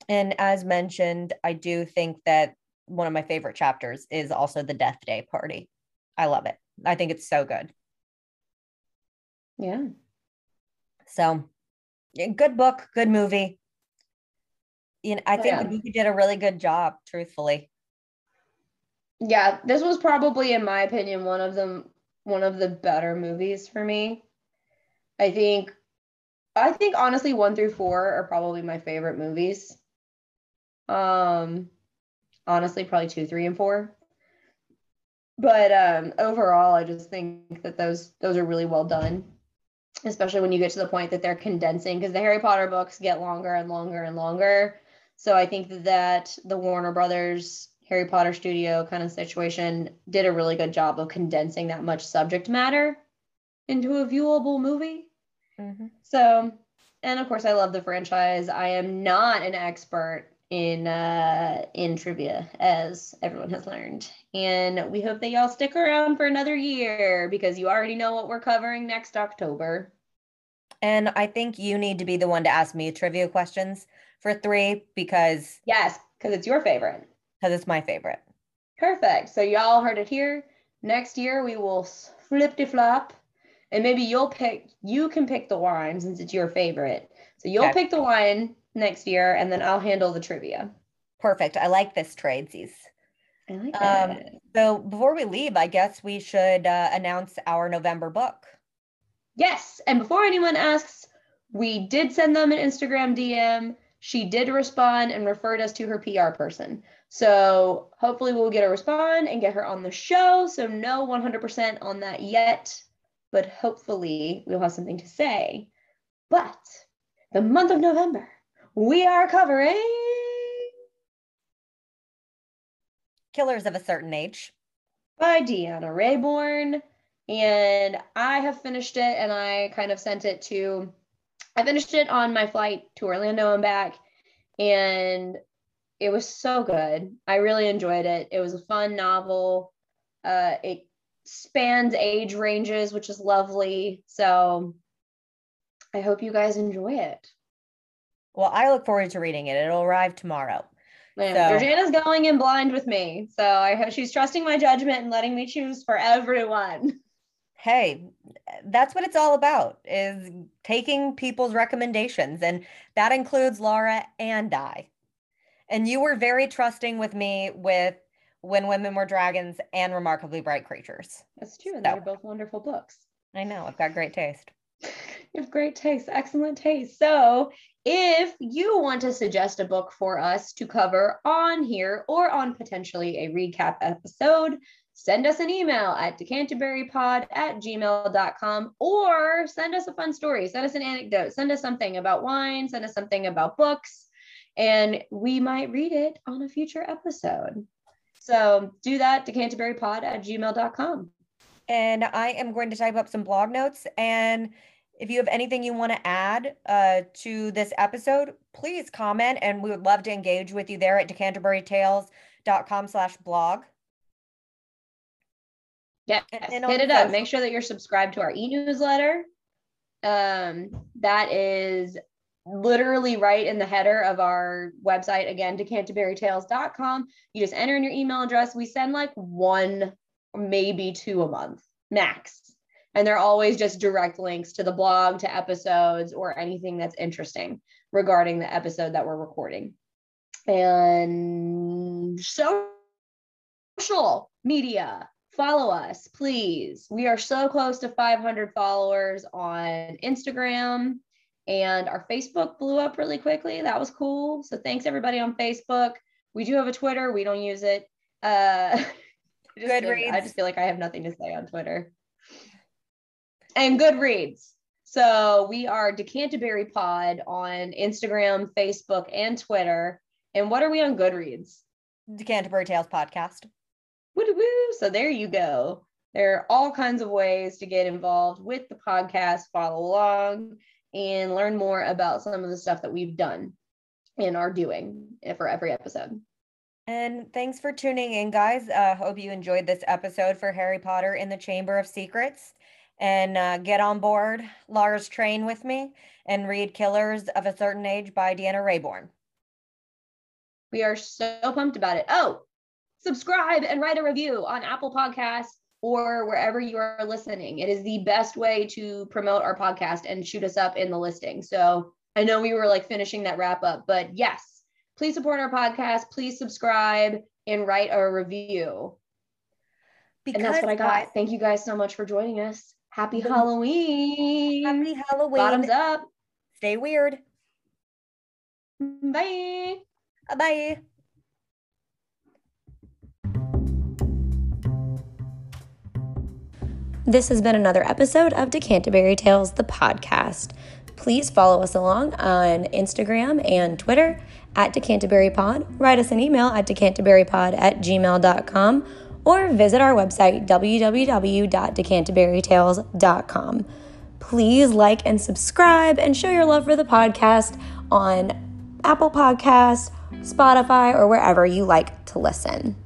And as mentioned, I do think that one of my favorite chapters is also the Death Day party. I love it. I think it's so good. Yeah. So, good book, good movie. You know, I Oh, think yeah. the movie did a really good job, truthfully. Yeah, this was probably in my opinion one of them one of the better movies for me. I think I think honestly 1 through 4 are probably my favorite movies. Um honestly probably 2, 3 and 4. But um overall I just think that those those are really well done. Especially when you get to the point that they're condensing because the Harry Potter books get longer and longer and longer. So I think that the Warner Brothers Harry Potter studio kind of situation did a really good job of condensing that much subject matter into a viewable movie. Mhm. So, and of course, I love the franchise. I am not an expert in uh, in trivia, as everyone has learned, and we hope that y'all stick around for another year because you already know what we're covering next October. And I think you need to be the one to ask me trivia questions for three because Yes, because it's your favorite. because it's my favorite. Perfect. So y'all heard it here. Next year we will flip de flop, and maybe you'll pick. You can pick the wine since it's your favorite. So you'll Okay. pick the wine next year, and then I'll handle the trivia. Perfect. I like this tradesies. I like Um, that. So before we leave, I guess we should uh, announce our November book. Yes. And before anyone asks, we did send them an Instagram DM. She did respond and referred us to her PR person. So hopefully we'll get a respond and get her on the show. So no 100% on that yet, but hopefully we'll have something to say. But the month of November, we are covering Killers of a certain age. by Deanna Raybourn. And I have finished it and I kind of sent it to, I finished it on my flight to Orlando and back. And it was so good. I really enjoyed it. It was a fun novel. Uh, it spans age ranges, which is lovely. So I hope you guys enjoy it. Well, I look forward to reading it. It'll arrive tomorrow. Man, So- Georgiana's going in blind with me. So I hope she's trusting my judgment and letting me choose for everyone. Hey, that's what it's all about is taking people's recommendations and that includes Laura and I. And you were very trusting with me with When Women Were Dragons and Remarkably Bright Creatures. That's true. And So- they're both wonderful books. I know, I've got great taste. You have great taste, excellent taste. So, if you want to suggest a book for us to cover on here or on potentially a recap episode, send us an email at decanterburypod at gmail.com or send us a fun story. Send us an anecdote. Send us something about wine. Send us something about books, and we might read it on a future episode. So, do that, decanterburypod at gmail.com. And I am going to type up some blog notes. And if you have anything you want to add uh, to this episode, please comment. And we would love to engage with you there at decanterburytales.com slash blog. Yeah, hit it up. Make sure that you're subscribed to our e-newsletter. Um, that is literally right in the header of our website again decanterburytales.com you just enter in your email address. We send like one maybe two a month max. And they're always just direct links to the blog to episodes or anything that's interesting regarding the episode that we're recording. And social media follow us please. We are so close to 500 followers on instagram and our facebook blew up really quickly. That was cool. So thanks everybody on facebook. We do have a twitter. We don't use it. Uh Goodreads. i just feel like i have nothing to say on twitter. And goodreads. So we are decanterbury pod on instagram facebook and twitter. And what are we on goodreads? Decanterbury Tales podcast. Woo woo. So there you go. There are all kinds of ways to get involved with the podcast, follow along, and learn more about some of the stuff that we've done and are doing for every episode. And thanks for tuning in, guys. Uh, hope you enjoyed this episode for Harry Potter in the Chamber of Secrets. And uh, get on board Lara's train with me and read Killers of a Certain Age by Deanna Raybourn. We are so pumped about it. Oh, subscribe and write a review on Apple Podcasts or wherever you are listening. It is the best way to promote our podcast and shoot us up in the listing. So I know we were like finishing that wrap up, but yes, please support our podcast. Please subscribe and write a review. Because, and that's what I got. Thank you guys so much for joining us. Happy Mhm. Halloween. Happy Halloween. Bottoms up. Stay weird. Bye. Bye. This has been another episode of Decanterbury Tales, the podcast. Please follow us along on Instagram and Twitter at DecanterburyPod. Write us an email at decanterburypod at gmail.com or visit our website www.decanterburytales.com. Please like and subscribe and show your love for the podcast on Apple Podcasts, Spotify, or wherever you like to listen.